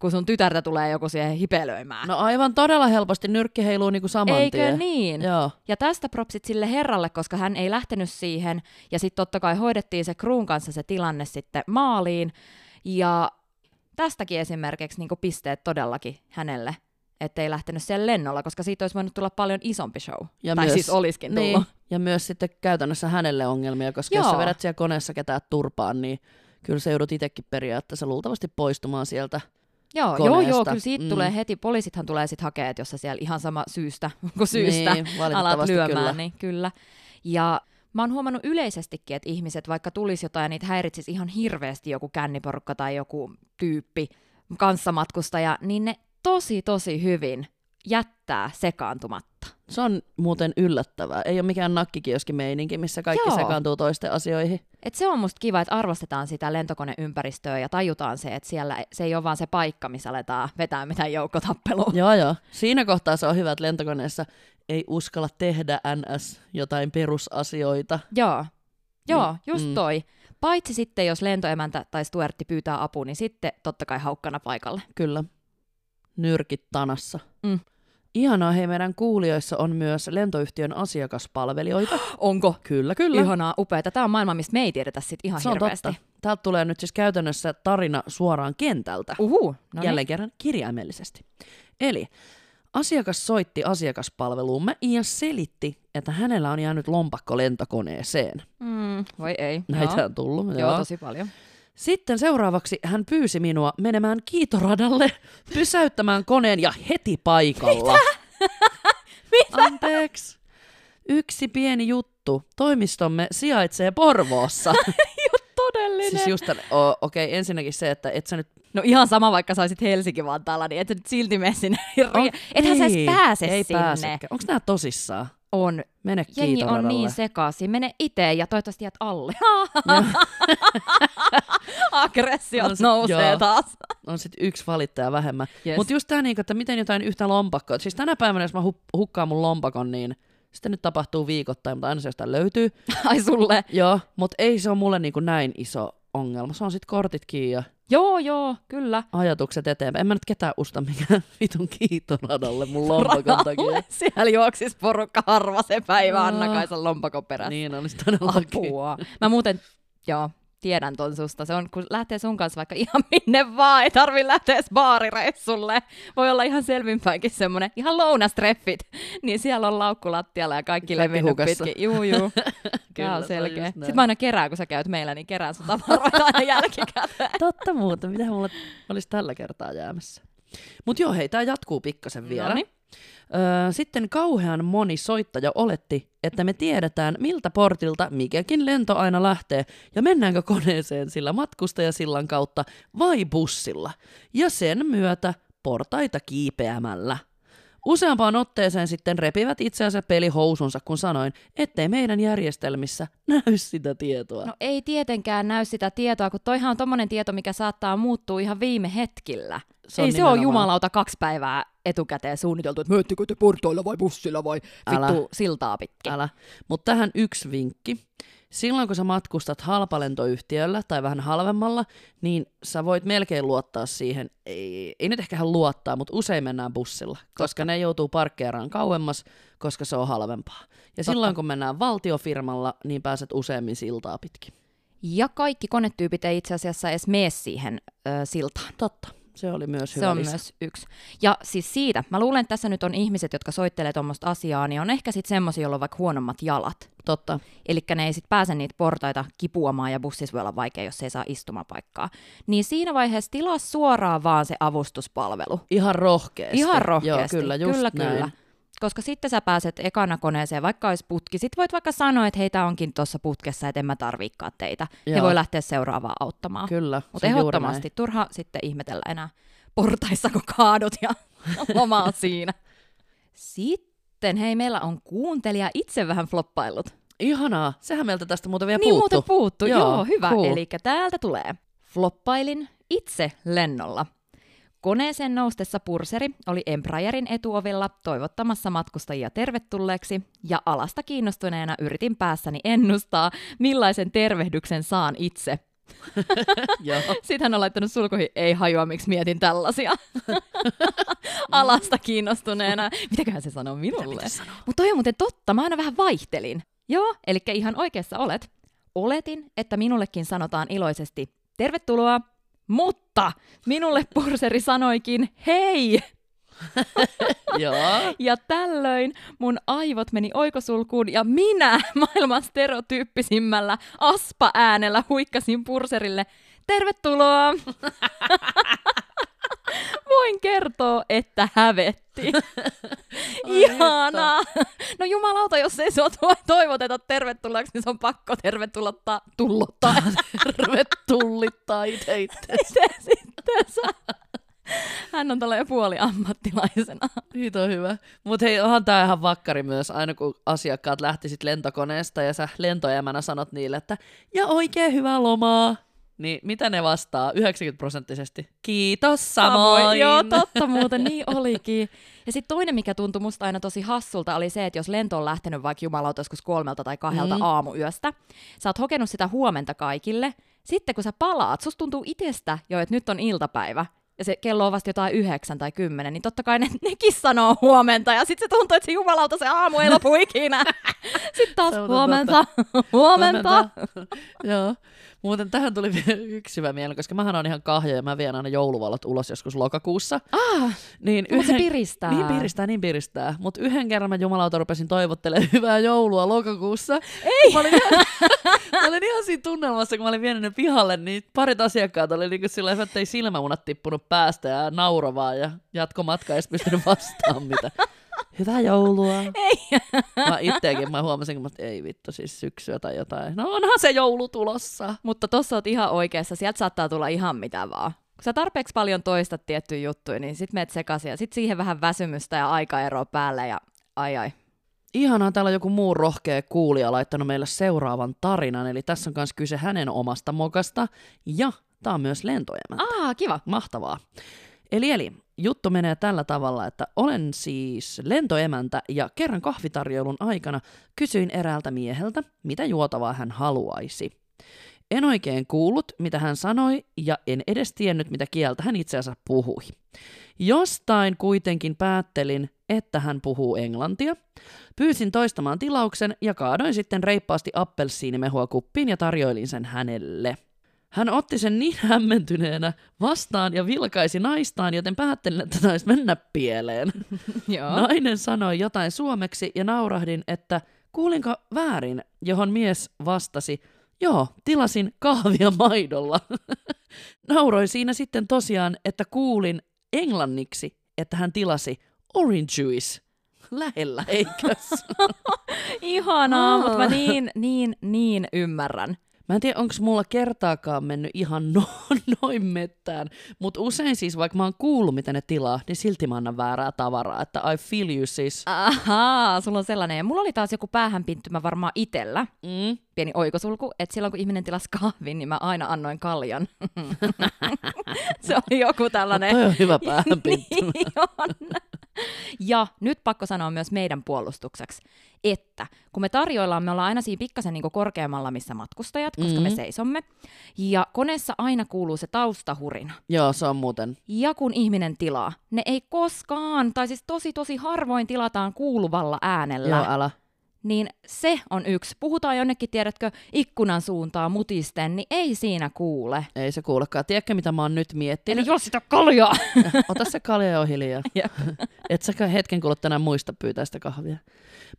kun sun tytärtä tulee joku siihen hipelöimään. No aivan todella helposti nyrkki heiluu niinku saman Eikö tien. niin? Joo. Ja tästä propsit sille herralle, koska hän ei lähtenyt siihen. Ja sitten totta kai hoidettiin se kruun kanssa se tilanne sitten maaliin. Ja tästäkin esimerkiksi niin pisteet todellakin hänelle, ettei lähtenyt siellä lennolla, koska siitä olisi voinut tulla paljon isompi show. Ja tai myös- siis olisikin tullut. Niin. Ja myös sitten käytännössä hänelle ongelmia, koska jos Joo. sä vedät siellä koneessa ketään turpaan, niin kyllä se joudut itsekin periaatteessa luultavasti poistumaan sieltä. Joo, joo, koneesta. joo, kyllä siitä Mm. tulee heti, poliisithan tulee sitten hakea, että jos sä siellä ihan sama syystä kuin syystä Niin, alat lyömään, kyllä. niin kyllä. Ja mä oon huomannut yleisestikin, että ihmiset, vaikka tulisi jotain ja niitä häiritsisi ihan hirveästi joku känniporukka tai joku tyyppi, kanssamatkustaja, niin ne tosi tosi hyvin jättää sekaantumatta. Se on muuten yllättävää. Ei ole mikään nakkikioski meininki, missä kaikki Joo. sekaantuu toisten asioihin. Et se on musta kiva, että arvostetaan sitä lentokoneympäristöä ja tajutaan se, että siellä se ei ole vaan se paikka, missä aletaan vetää mitään joukkotappelua. Joo, joo. Siinä kohtaa se on hyvä, että lentokoneessa ei uskalla tehdä NS jotain perusasioita. Joo, joo, Mm, just mm. toi. Paitsi sitten, jos lentoemäntä tai stuertti pyytää apua, niin sitten totta kai haukkana paikalle. Kyllä. Nyrkit tanassa. Mm. Ihanaa, hei meidän kuulijoissa on myös lentoyhtiön asiakaspalvelijoita. Onko? Kyllä, kyllä. Ihanaa, upeata. Tämä on maailma, mistä me ei tiedetä sit ihan Se on hirveästi. totta. Täältä tulee nyt siis käytännössä tarina suoraan kentältä. Uhu, no Jälleen kerran kirjaimellisesti. Eli Asiakas soitti asiakaspalveluumme ja selitti, että hänellä on jäänyt lompakko lentokoneeseen. Mm, voi ei. Näitä Joo. on tullut. Joo, Joo. tosi paljon. Sitten seuraavaksi hän pyysi minua menemään kiitoradalle, pysäyttämään koneen ja heti paikalla. Mitä? Anteeksi. Yksi pieni juttu. Toimistomme sijaitsee Porvoossa. Todellinen. siis just, tämän- o- okei, okay, ensinnäkin se, että et sä nyt... No ihan sama, vaikka saisit Helsinki Vantaalla, niin et sä nyt silti mene sinne. On- Ethän sä edes pääse ei sinne. Onko nämä tosissaan? On. Mene Jengi on niin sekaisin. Mene itse ja toivottavasti jäät alle. Aggressiot On se- nousee joo. taas. on sitten yksi valittaja vähemmän. Yes. Mutta just tämä, niinku, että miten jotain yhtä lompakkoa. Siis tänä päivänä, jos mä hu- hukkaan mun lompakon, niin sitä nyt tapahtuu viikoittain, mutta aina se jostain löytyy. Ai sulle. Joo, mutta ei se ole mulle niinku näin iso ongelma. Se on sitten kortit kiinni ja Joo, joo, kyllä. ajatukset eteenpäin. En mä nyt ketään usta mikään vitun kiitoradalle mun lompakon takia. Siellä juoksis porukka harva se päivä. Anna-Kaisan lompakon perässä. Niin olisi todellakin. Apua. Mä muuten, joo, tiedän ton susta. Se on, kun lähtee sun kanssa vaikka ihan minne vaan, ei tarvi lähteä edes baarireissulle. Voi olla ihan selvinpäinkin semmonen ihan lounastreffit. Niin siellä on laukku lattialla ja kaikki, Kaikki levinnyt hukassa. pitkin. Juu, juu. Tää Kyllä, on se on selkeä. näin. Sitten mä aina kerään, kun sä käyt meillä, niin kerään sun tavaroita aina jälkikäteen. Totta muuta, mitä mulla olisi tällä kertaa jäämässä. Mutta joo, hei, tämä jatkuu pikkasen vielä. Noniin. Öö, sitten kauhean moni soittaja oletti, että me tiedetään, miltä portilta mikäkin lento aina lähtee ja mennäänkö koneeseen sillä matkustajasillan kautta vai bussilla. Ja sen myötä portaita kiipeämällä. Useampaan otteeseen sitten repivät itseänsä pelihousunsa, kun sanoin, ettei meidän järjestelmissä näy sitä tietoa. No ei tietenkään näy sitä tietoa, kun toihan on tommonen tieto, mikä saattaa muuttua ihan viime hetkillä. Se ei se ole nimenomaan. jumalauta kaksi päivää etukäteen suunniteltu, että möttikö te portoilla vai bussilla vai Älä. vittu siltaa pitkin. Älä. Mutta tähän yksi vinkki. Silloin kun sä matkustat halpalentoyhtiöllä tai vähän halvemmalla, niin sä voit melkein luottaa siihen, ei, ei nyt ehkä ihan luottaa, mutta usein mennään bussilla, koska ne joutuu parkkeeraan kauemmas, koska se on halvempaa. Ja silloin kun mennään valtiofirmalla, niin pääset useammin siltaa pitkin. Ja kaikki konetyypit ei itse asiassa edes mene siihen ö, siltaan. Totta. Se oli myös hyvä Se on lisä. myös yksi. Ja siis siitä, mä luulen, että tässä nyt on ihmiset, jotka soittelee tuommoista asiaa, niin on ehkä sitten semmoisia, joilla on vaikka huonommat jalat. Totta. Eli ne ei sitten pääse niitä portaita kipuamaan ja bussissa voi olla vaikea, jos ei saa istumapaikkaa. Niin siinä vaiheessa tilaa suoraan vaan se avustuspalvelu. Ihan rohkeasti. Ihan rohkeasti. Joo, kyllä, just kyllä, näin. kyllä. Koska sitten sä pääset ekana koneeseen, vaikka olisi putki. Sitten voit vaikka sanoa, että heitä onkin tuossa putkessa, että en mä tarviikaan teitä. Joo. He voi lähteä seuraavaan auttamaan. Kyllä, Mutta ehdottomasti turha sitten ihmetellä enää portaissa, kun kaadut ja loma on siinä. Sitten, hei, meillä on kuuntelija itse vähän floppaillut. Ihanaa. Sehän meiltä tästä muuten vielä niin puuttu. muuten puuttu, joo, Joo, joo hyvä. cool. Eli täältä tulee. Floppailin itse lennolla. Koneeseen noustessa purseri oli Embraerin etuovilla toivottamassa matkustajia tervetulleeksi, ja alasta kiinnostuneena yritin päässäni ennustaa, millaisen tervehdyksen saan itse. Sitten hän on laittanut sulkuihin, ei hajua, miksi mietin tällaisia. Alasta kiinnostuneena. Mitäköhän se sanoo minulle? Mutta toi on muuten totta, mä aina vähän vaihtelin. Joo, eli ihan oikeassa olet. Oletin, että minullekin sanotaan iloisesti, tervetuloa, mutta minulle purseri sanoikin, hei! Joo. Ja tällöin mun aivot meni oikosulkuun ja minä maailman stereotyyppisimmällä aspa-äänellä huikkasin purserille, tervetuloa! Voin kertoa, että hävetti. Ihanaa! No jumalauta, jos ei sua toivoteta tervetulleeksi, niin se on pakko tervetulottaa, tullottaa. Tervetullittaa itse itse. Sitten saa? Hän on tällä puoli ammattilaisena. Siitä on hyvä. Mutta hei, onhan tää ihan vakkari myös, aina kun asiakkaat lähti sit lentokoneesta ja sä lentoemänä sanot niille, että ja oikein hyvää lomaa. Niin mitä ne vastaa? 90 prosenttisesti. Kiitos samoin. Joo, totta muuten, niin olikin. Ja sitten toinen, mikä tuntui musta aina tosi hassulta, oli se, että jos lento on lähtenyt vaikka jumalauta joskus kolmelta tai kahdelta Mm. aamuyöstä, sä oot hokenut sitä huomenta kaikille, sitten kun sä palaat, susta tuntuu itsestä jo, että nyt on iltapäivä, ja se kello on vasta jotain yhdeksän tai kymmenen, niin totta kai ne, nekin sanoo huomenta, ja sitten se tuntuu, että se jumalauta se aamu ei lopu ikinä. Sitten taas on huomenta, huomenta. Joo. Muuten tähän tuli vielä yksi hyvä mieleen, koska mähän on ihan kahja ja mä vien aina jouluvalot ulos joskus lokakuussa. Ah, Niin mutta se piristää. Niin piristää, niin piristää. Mutta yhden kerran mä jumalauta rupesin toivottelemaan hyvää joulua lokakuussa. Ei! Mä olin, ihan, mä olin ihan siinä tunnelmassa, kun mä olin vienyt ne pihalle, niin parit asiakkaat oli niin sillä että ei silmämunat tippunut päästä ja naurovaa ja jatko matka ei pystynyt vastaan mitä. Hyvää joulua. Ei. Mä itsekin, mä huomasin, että ei vittu, siis syksyä tai jotain. No onhan se joulu tulossa. Mutta tossa oot ihan oikeassa, sieltä saattaa tulla ihan mitä vaan. Kun sä tarpeeksi paljon toistat tiettyjä juttuja, niin sit meet sekaisin ja sit siihen vähän väsymystä ja aikaeroa päälle ja ai ai. Ihanaa, täällä joku muu rohkea kuulija laittanut meille seuraavan tarinan, eli tässä on myös kyse hänen omasta mokasta, ja tämä on myös lentoemäntä. Aa, kiva. Mahtavaa. Eli, eli juttu menee tällä tavalla, että olen siis lentoemäntä ja kerran kahvitarjoulun aikana kysyin eräältä mieheltä, mitä juotavaa hän haluaisi. En oikein kuullut, mitä hän sanoi, ja en edes tiennyt, mitä kieltä hän itse asiassa puhui. Jostain kuitenkin päättelin, että hän puhuu englantia. Pyysin toistamaan tilauksen ja kaadoin sitten reippaasti appelsiinimehua kuppiin ja tarjoilin sen hänelle. Hän otti sen niin hämmentyneenä vastaan ja vilkaisi naistaan, joten päättelin, että taisi mennä pieleen. Joo. Nainen sanoi jotain suomeksi ja naurahdin, että kuulinko väärin, johon mies vastasi, joo, tilasin kahvia maidolla. Nauroin siinä sitten tosiaan, että kuulin englanniksi, että hän tilasi orange juice. Lähellä, eikös? Ihanaa, Aa. mutta mä niin, niin, niin ymmärrän. Mä en tiedä, onko mulla kertaakaan mennyt ihan no, noin mettään, mutta usein siis, vaikka mä oon kuullut, mitä ne tilaa, niin silti mä annan väärää tavaraa, että I feel you siis. Ahaa, sulla on sellainen. Ja mulla oli taas joku päähänpinttymä varmaan itellä, Mm. pieni oikosulku, että silloin kun ihminen tilasi kahvin, niin mä aina annoin kaljan. Se oli joku tällainen. Toi on hyvä päähänpinttymä. niin on. Ja nyt pakko sanoa myös meidän puolustukseksi, että kun me tarjoillaan, me ollaan aina siinä pikkasen niin korkeammalla, missä matkustajat, koska mm-hmm. me Mhm. seisomme. Ja koneessa aina kuuluu se taustahurina. Joo, se on muuten. Ja kun ihminen tilaa, ne ei koskaan, tai siis tosi tosi harvoin tilataan kuuluvalla äänellä. Joo. Niin se on yksi. Puhutaan jonnekin, tiedätkö, ikkunan suuntaan mutisten, niin ei siinä kuule. Ei se kuulekaan. Tiedätkö, mitä mä oon nyt miettinyt? Eli jos sitä kaljaa! Ota se kalja jo hiljaa. Jep. Et sä hetken kuluttua tänään muista pyytää sitä kahvia.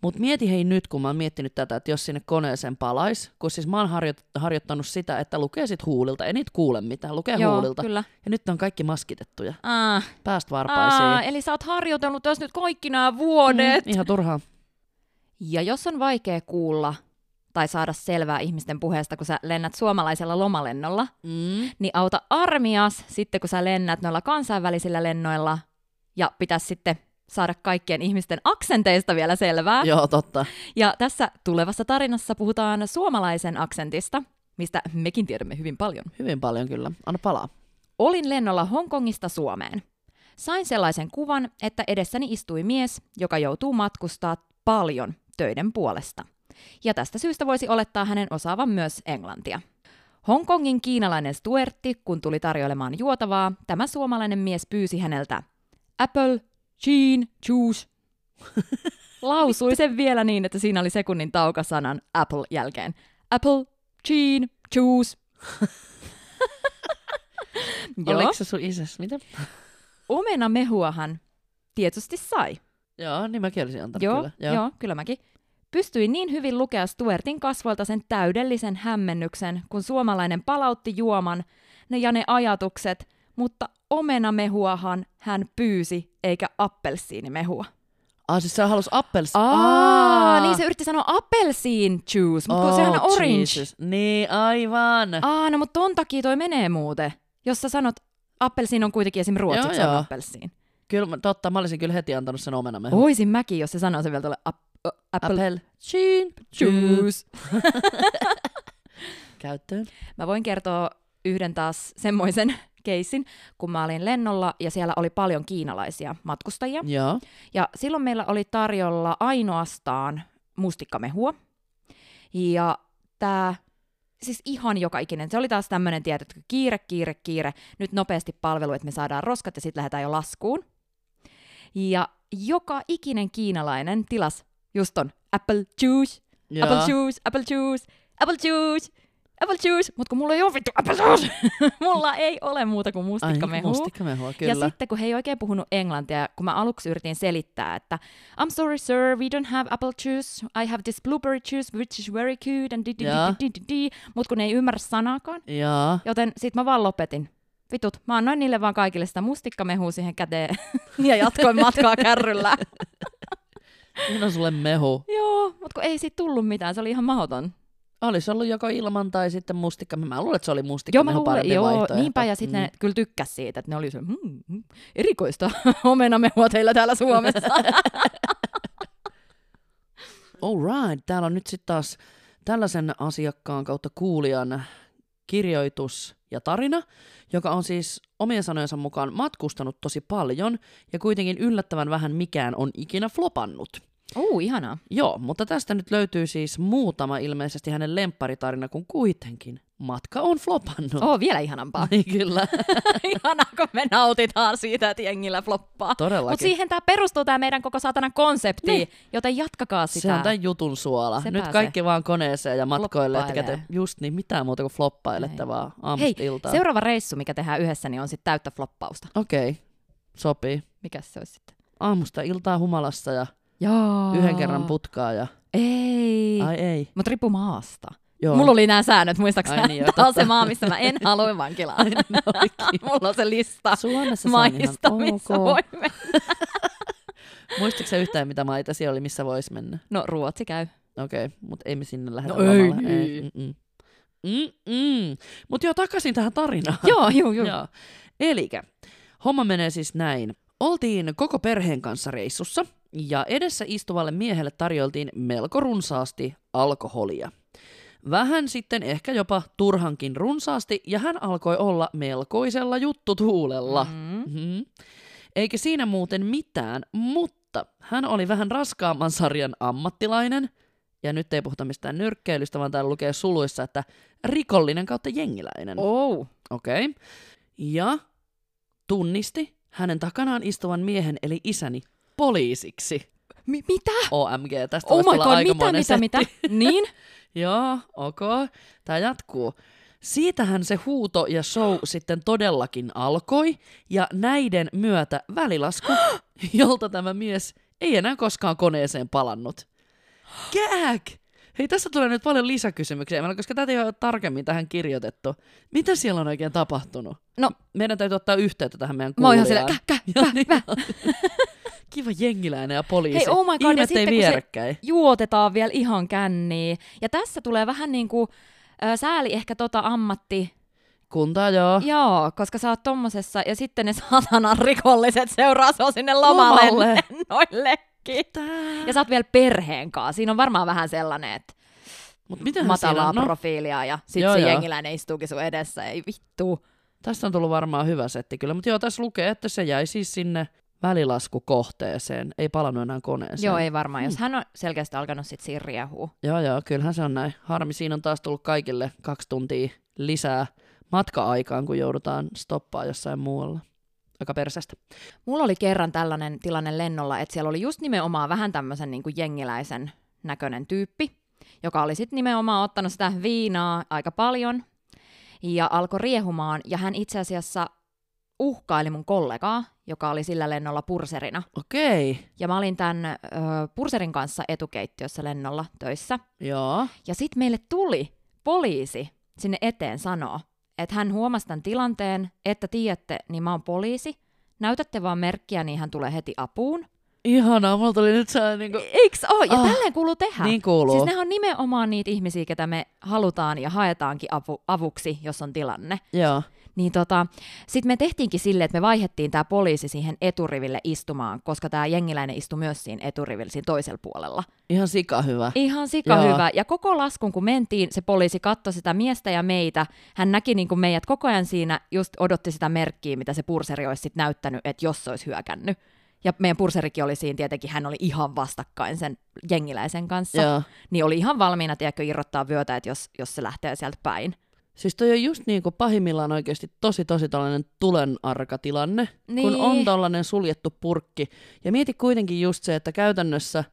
Mut mieti hei nyt, kun mä oon miettinyt tätä, että jos sinne koneeseen palais, kun siis mä oon harjo- harjoittanut sitä, että lukee sit huulilta, ei niitä kuule mitään, lukee Joo, huulilta. kyllä. Ja nyt on kaikki maskitettuja. Ah, Pääst varpaisiin. Aa, eli sä oot harjoitellut tässä nyt kaikki nämä vuodet. Mm, ihan turhaa. Ja jos on vaikea kuulla tai saada selvää ihmisten puheesta, kun sä lennät suomalaisella lomalennolla, Mm. niin auta armias sitten, kun sä lennät noilla kansainvälisillä lennoilla ja pitäisi sitten saada kaikkien ihmisten aksenteista vielä selvää. Joo, totta. Ja tässä tulevassa tarinassa puhutaan suomalaisen aksentista, mistä mekin tiedämme hyvin paljon. Hyvin paljon kyllä. Anna palaa. Olin lennolla Hongkongista Suomeen. Sain sellaisen kuvan, että edessäni istui mies, joka joutuu matkustaa paljon töiden puolesta. Ja tästä syystä voisi olettaa hänen osaavan myös englantia. Hongkongin kiinalainen stuertti, kun tuli tarjoilemaan juotavaa, tämä suomalainen mies pyysi häneltä Apple, Jean, Juice. Lausui sen vielä niin, että siinä oli sekunnin tauko sanan Apple jälkeen. Apple, Jean, Juice. Oliko se sun isäs? Mitä? omena mehuahan tietysti sai. Joo, niin mäkin olisin antanut Joo, kyllä. joo. joo, kyllä mäkin. Pystyin niin hyvin lukea Stuartin kasvoilta sen täydellisen hämmennyksen, kun suomalainen palautti juoman ne ja ne ajatukset, mutta omenamehuahan hän pyysi, eikä appelsiinimehua. Ah, siis sä halus appels... Aa, niin se yritti sanoa appelsiin juice, mutta oh, sehän on orange. Jesus. Niin, aivan. Aa, no mutta ton takia toi menee muuten. Jos sä sanot, appelsiin on kuitenkin esim. ruotsiksi Joo, on joo. appelsiin. Kyllä, totta, mä olisin kyllä heti antanut sen omenamehu. Oisin mäkin, jos se sanoo se vielä tuolle ap- apple, Apple. Jean. juice. Käyttöön. Mä voin kertoa yhden taas semmoisen keissin, kun mä olin lennolla ja siellä oli paljon kiinalaisia matkustajia. Joo. Ja silloin meillä oli tarjolla ainoastaan mustikkamehua. Ja tää, siis ihan joka ikinen, se oli taas tämmönen, tiedätkö, kiire, kiire, kiire, nyt nopeasti palvelu, että me saadaan roskat ja sitten lähdetään jo laskuun. Ja joka ikinen kiinalainen tilas just on apple juice, Joo. apple juice, apple juice, apple juice, apple juice, mutta kun mulla ei ole vittu apple juice, mulla ei ole muuta kuin mustikkamehu. Ai, mustikkamehua, kyllä. Ja sitten kun he ei oikein puhunut englantia, kun mä aluksi yritin selittää, että I'm sorry sir, we don't have apple juice, I have this blueberry juice which is very good, and di di di di di di, mutta kun ne ei ymmärrä sanaakaan, Jaa. joten sit mä vaan lopetin. Vitut, mä annoin niille vaan kaikille sitä mustikkamehua siihen käteen ja jatkoin matkaa kärryllä. On sulle mehu. Joo, mutta kun ei siitä tullut mitään, se oli ihan mahdoton. Olisi ollut joko ilman tai sitten mustikkamehu. Mä luulen, että se oli Joo, mä luulen, parempi joo, vaihtoehto. niinpä, ja sitten Mm. ne kyllä tykkäs siitä, että ne oli se, hmm, hmm, erikoista omenamehua teillä täällä Suomessa. Alright, täällä on nyt sitten taas tällaisen asiakkaan kautta kuulijan kirjoitus ja tarina, joka on siis omien sanojensa mukaan matkustanut tosi paljon ja kuitenkin yllättävän vähän mikään on ikinä flopannut. Uu, ihanaa. Joo, mutta tästä nyt löytyy siis muutama ilmeisesti hänen lempparitarina, kun kuitenkin matka on flopannut. Oo, vielä ihanampaa. Niin kyllä, Ihanaa, kun me nautitaan siitä, että jengillä floppaa. todellakin. Mutta siihen tämä perustuu tämä meidän koko saatanan konsepti, Niin. joten jatkakaa sitä. Se on tämän jutun suola. Se Nyt pääsee. kaikki vaan koneeseen ja matkoille, että käte, just niin, mitään muuta kuin floppailette vaan aamusta iltaan. seuraava reissu, mikä tehdään yhdessä, niin on sitten täyttä floppausta. Okei, okay. sopii. Mikä se olisi sitten? Aamusta iltaa humalassa ja Joo. yhden kerran putkaa ja... Ei. Ai ei. Mutta riippuu maasta. Joo. Mulla oli nämä säännöt, muistaakseni? Ai niin, Tämä on se maa, missä mä en halua vankilaan. Niin. Mulla on se lista Suomessa se on ihan maista, missä ok. voi mennä. Muistatko sä yhtään, mitä maita siellä oli, missä vois mennä? No Ruotsi käy. Okei, okay, mutta ei me sinne lähdetä No ei lomalle. niin. mm-mm. Mm-mm. Mutta joo, takaisin tähän tarinaan. joo, joo, joo. Joo. Elikkä, homma menee siis näin. Oltiin koko perheen kanssa reissussa, ja edessä istuvalle miehelle tarjoltiin melko runsaasti alkoholia. Vähän sitten ehkä jopa turhankin runsaasti, ja hän alkoi olla melkoisella juttutuulella. Mm. Mm-hmm. Eikä siinä muuten mitään, mutta hän oli vähän raskaamman sarjan ammattilainen, ja nyt ei puhuta mistään nyrkkeilystä, vaan täällä lukee suluissa, että rikollinen kautta jengiläinen. Oh. Okei. Okay. Ja tunnisti hänen takanaan istuvan miehen, eli isäni, poliisiksi. Mi- mitä? OMG, tästä Oh my god, mitä, mitä, mitä? Niin? Joo, ok. Tämä jatkuu. Siitähän se huuto ja show sitten todellakin alkoi, ja näiden myötä välilasku, jolta tämä mies ei enää koskaan koneeseen palannut. Gag! Hei, tässä tulee nyt paljon lisäkysymyksiä, koska tätä ei ole tarkemmin tähän kirjoitettu. Mitä siellä on oikein tapahtunut? No. Meidän täytyy ottaa yhteyttä tähän meidän Mä oon ihan kuulijaan. silleen, käh, käh, Joo, käh, niin käh. on. Kiva jengiläinen ja poliisi. Hei, oh my god, ja sitten kun se- vierekkäin. Juotetaan vielä ihan känniin. Ja tässä tulee vähän niin kuin äh, sääli ehkä tota ammatti. Kuntaa joo. Joo, koska sä oot tommosessa ja sitten ne saatanan rikolliset seuraa sua sinne lomalle. Lomalle. Noillekin. Tää. Ja sä oot vielä perheen kanssa. Siinä on varmaan vähän sellainen, että Mut miten matalaa no, profiilia ja sit Joo, se joo. jengiläinen istuukin sun edessä. Ei vittu. Tästä on tullut varmaan hyvä setti kyllä, mutta joo, tässä lukee, että se jäi siis sinne välilaskukohteeseen, ei palannut enää koneeseen. Joo, ei varmaan. Jos hän on selkeästi alkanut sit siinä riehua. Joo, joo, kyllähän se on näin. Harmi, siinä on taas tullut kaikille kaksi tuntia lisää matka-aikaan, kun joudutaan stoppaa jossain muualla. Aika persästä. Mulla oli kerran tällainen tilanne lennolla, että siellä oli just nimenomaan vähän tämmöisen niin kuin jengiläisen näköinen tyyppi, joka oli sitten nimenomaan ottanut sitä viinaa aika paljon ja alkoi riehumaan. Ja hän itse asiassa uhkaili mun kollegaa, joka oli sillä lennolla purserina. Okei, Ja mä olin tämän ö, purserin kanssa etukeittiössä lennolla töissä. joo. Ja sitten meille tuli poliisi sinne eteen sanoo, että hän huomasi tämän tilanteen, että tiedätte, niin mä oon poliisi. Näytätte vaan merkkiä, niin hän tulee heti apuun. Ihanaa, mulla tuli nyt sellainen niinku... Eiks oo? Ja Ah, tälleen kuuluu tehdä. Niin kuuluu. Siis nehän on nimenomaan niitä ihmisiä, ketä me halutaan ja haetaankin apu, avuksi, jos on tilanne. Joo. Niin tota, sitten me tehtiinkin silleen, että me vaihettiin tämä poliisi siihen eturiville istumaan, koska tämä jengiläinen istui myös siinä eturivillä siinä toisella puolella. Ihan sika hyvä. Ihan sika Joo. hyvä. Ja koko laskun, kun mentiin, se poliisi katsoi sitä miestä ja meitä. Hän näki niin kuin meidät koko ajan siinä, just odotti sitä merkkiä, mitä se purseri olisi sit näyttänyt, että jos se olisi hyökännyt. Ja meidän purserikin oli siinä tietenkin, hän oli ihan vastakkain sen jengiläisen kanssa. Joo. Niin oli ihan valmiina, tiedätkö, irrottaa vyötä, että jos, jos se lähtee sieltä päin. Siis toi on just niin kuin pahimmillaan oikeasti tosi tosi tällainen tulenarka tilanne, niin. kun on tällainen suljettu purkki. Ja mieti kuitenkin just se, että käytännössä,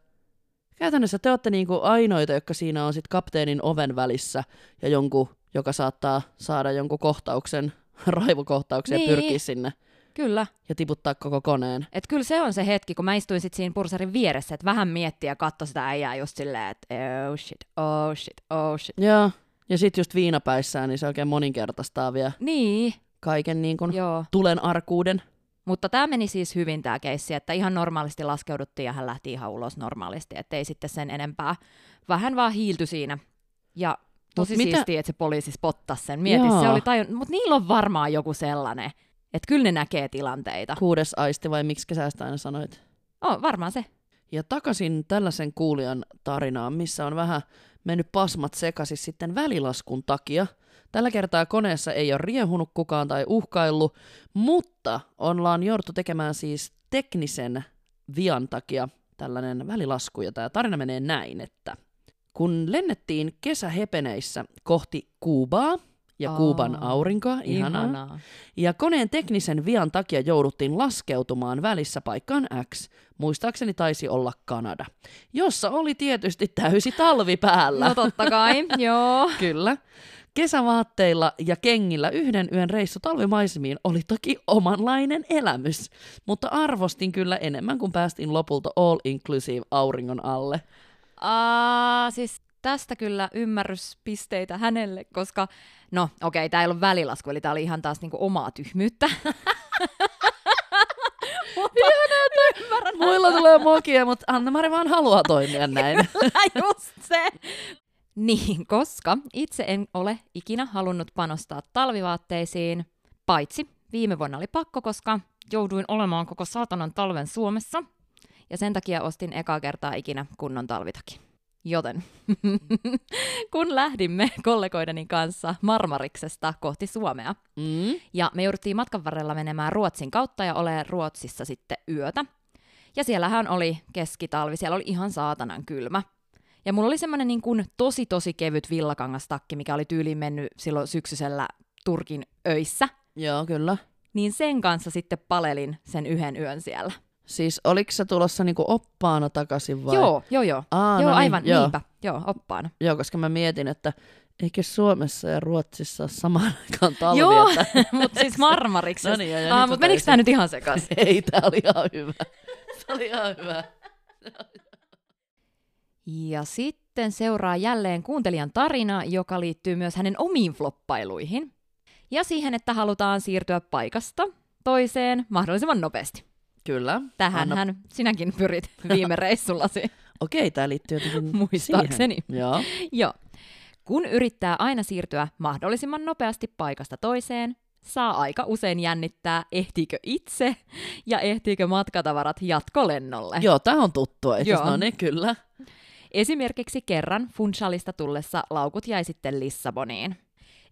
käytännössä te olette niin kuin ainoita, jotka siinä on sit kapteenin oven välissä ja jonkun joka saattaa saada jonkun kohtauksen, raivokohtauksen Niin. ja pyrkiä sinne Kyllä. ja tiputtaa koko koneen. Et kyllä se on se hetki, kun mä istuin sit siinä pursarin vieressä, että vähän miettiä ja katso sitä äijää just silleen, että oh shit, oh shit, oh shit. Joo. Ja sitten just viinapäissään, niin se oikein moninkertaistaa vielä Niin, kaiken niin kuin joo. tulen arkuuden. Mutta tämä meni siis hyvin tämä keissi, että ihan normaalisti laskeuduttiin ja hän lähti ihan ulos normaalisti, ettei sitten sen enempää. Vähän vaan hiilty siinä. Ja tosi Mut mitä- siistiä, että se poliisi spottasi sen. Mieti, Joo. se oli tajun... Mutta niillä on varmaan joku sellainen, että kyllä ne näkee tilanteita. Kuudes aisti vai miksi sä sitä aina sanoit? Oh, varmaan se. Ja takaisin tällaisen kuulijan tarinaan, missä on vähän mennyt pasmat sekaisin sitten välilaskun takia. Tällä kertaa koneessa ei ole riehunut kukaan tai uhkaillut, mutta ollaan jouduttu tekemään siis teknisen vian takia tällainen välilasku. Ja tämä tarina menee näin, että kun lennettiin kesähepeneissä kohti Kuubaa ja Aa, Kuuban aurinkoa, ihanaa, Ihanaa. ja koneen teknisen vian takia jouduttiin laskeutumaan välissä paikkaan X, muistaakseni taisi olla Kanada, jossa oli tietysti täysi talvi päällä. No totta kai, joo. Kyllä. Kesävaatteilla ja kengillä yhden yön reissu talvimaisemiin oli toki omanlainen elämys, mutta arvostin kyllä enemmän kuin päästiin lopulta all inclusive auringon alle. Aa, siis tästä kyllä ymmärryspisteitä hänelle, koska no okei, okay, tämä ei ollut välilasku, eli tämä oli ihan taas niinku omaa tyhmyyttä. Ymmärrän Muilla tulee mokia, mutta Anna-Mari vaan haluaa toimia näin. Kyllä, just se. Niin, koska itse en ole ikinä halunnut panostaa talvivaatteisiin, paitsi viime vuonna oli pakko, koska jouduin olemaan koko saatanan talven Suomessa, ja sen takia ostin ekaa kertaa ikinä kunnon talvitakin. Joten kun lähdimme kollegoideni kanssa Marmariksesta kohti Suomea, Mm. ja me jouduttiin matkan varrella menemään Ruotsin kautta ja olemaan Ruotsissa sitten yötä. Ja siellähän oli keskitalvi, siellä oli ihan saatanan kylmä. Ja mulla oli semmoinen niin kuin tosi tosi kevyt villakangastakki, mikä oli tyyliin mennyt silloin syksyisellä Turkin öissä. Joo, kyllä. Niin sen kanssa sitten palelin sen yhden yön siellä. Siis oliko se tulossa niinku oppaana takaisin vai? Joo, joo, joo. Aa, joo, no niin, aivan, joo. niinpä. Joo, oppaana. Joo, koska mä mietin, että eikö Suomessa ja Ruotsissa ole samaan aikaan talvi, Joo, mutta siis Marmariksessa. No niin, joo, joo, Aa, mutta menikö tämä nyt ihan sekaisin? Ei, tää oli ihan hyvä. Se oli ihan hyvä. Ja sitten seuraa jälleen kuuntelijan tarina, joka liittyy myös hänen omiin floppailuihin. Ja siihen, että halutaan siirtyä paikasta toiseen mahdollisimman nopeasti. Kyllä. Tähän hän sinäkin pyrit viime reissullasi, Okei, tää liittyy jotenkin muistaakseni. siihen. Joo. Joo. Kun yrittää aina siirtyä mahdollisimman nopeasti paikasta toiseen, saa aika usein jännittää, ehtiikö itse ja ehtiikö matkatavarat jatkolennolle. Joo, tää on tuttua. Joo. Joo. No niin, kyllä. Esimerkiksi kerran Funchalista tullessa laukut jäi sitten Lissaboniin.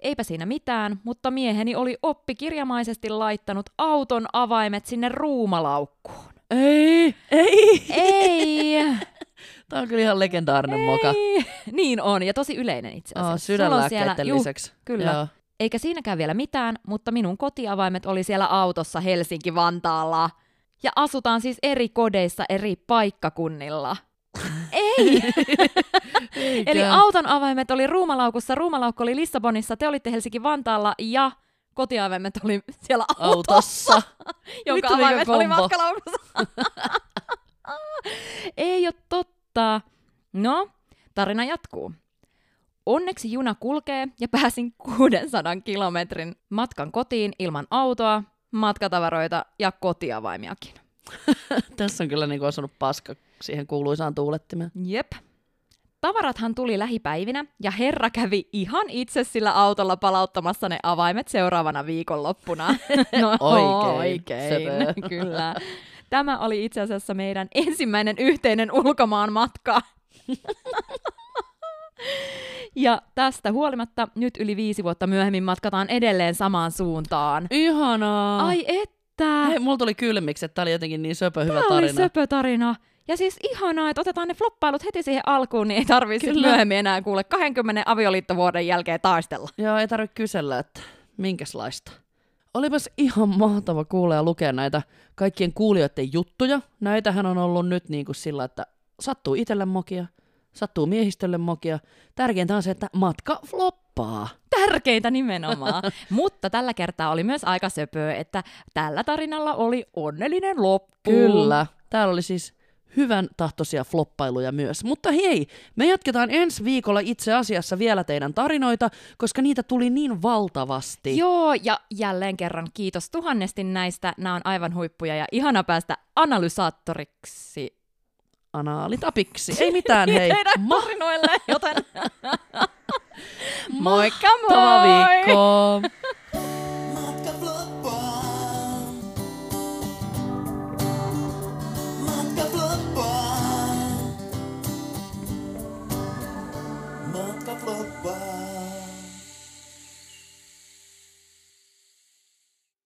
Eipä siinä mitään, mutta mieheni oli oppikirjamaisesti laittanut auton avaimet sinne ruumalaukkuun. Ei, ei. Ei, Tää on kyllä ihan legendaarinen moka. ei. Niin on, ja tosi yleinen itse Oh, asiassa. On sydänlääkkeiden Juh, lisäksi. kyllä. Joo. Eikä siinäkään vielä mitään, mutta minun kotiavaimet oli siellä autossa Helsinki-Vantaalla. Ja asutaan siis eri kodeissa eri paikkakunnilla. Ei! Eikä. Eli auton avaimet oli ruumalaukussa, ruumalaukku oli Lissabonissa, te olitte Helsinki-Vantaalla ja kotiavaimet oli siellä autossa, autossa. jonka avaimet oli matkalaukussa. Ei ole totta. No, tarina jatkuu. Onneksi juna kulkee ja pääsin 600 kilometrin matkan kotiin ilman autoa, matkatavaroita ja kotiavaimiakin. Tässä on kyllä niinku osunut paska siihen kuuluisaan tuulettimeen. Jep. Tavarathan tuli lähipäivinä ja herra kävi ihan itse sillä autolla palauttamassa ne avaimet seuraavana viikonloppuna. No Oikein, oikein, söpö. kyllä. Tämä oli itse asiassa meidän ensimmäinen yhteinen ulkomaan matka. ja tästä huolimatta nyt yli viisi vuotta myöhemmin matkataan edelleen samaan suuntaan. Ihanaa. Ai että! Hei, mulla tuli kylmiksi, että tää oli jotenkin niin söpö hyvä Tämä oli tarina. söpö tarina. Ja siis ihanaa, että otetaan ne floppailut heti siihen alkuun, niin ei tarvitse myöhemmin enää kuule 20 avioliittovuoden jälkeen taistella. Joo, ei tarvitse kysellä, että minkäslaista. Olipas ihan mahtava kuulla ja lukea näitä kaikkien kuulijoiden juttuja. Näitähän on ollut nyt niin kuin sillä, että sattuu itselle mokia, sattuu miehistölle mokia. Tärkeintä on se, että matka floppaa. Tärkeimpää. Tärkeintä nimenomaan. Mutta tällä kertaa oli myös aika söpöä, että tällä tarinalla oli onnellinen loppu. Kyllä. Täällä oli siis hyvän tahtoisia floppailuja myös. Mutta hei, me jatketaan ensi viikolla itse asiassa vielä teidän tarinoita, koska niitä tuli niin valtavasti. Joo, ja jälleen kerran kiitos tuhannesti näistä. Nämä on aivan huippuja ja ihana päästä analysaattoriksi. Anaalitapiksi. Ei mitään, hei. Teidän Ma- tarinoille, joten moikka moi! Mahtava viikko!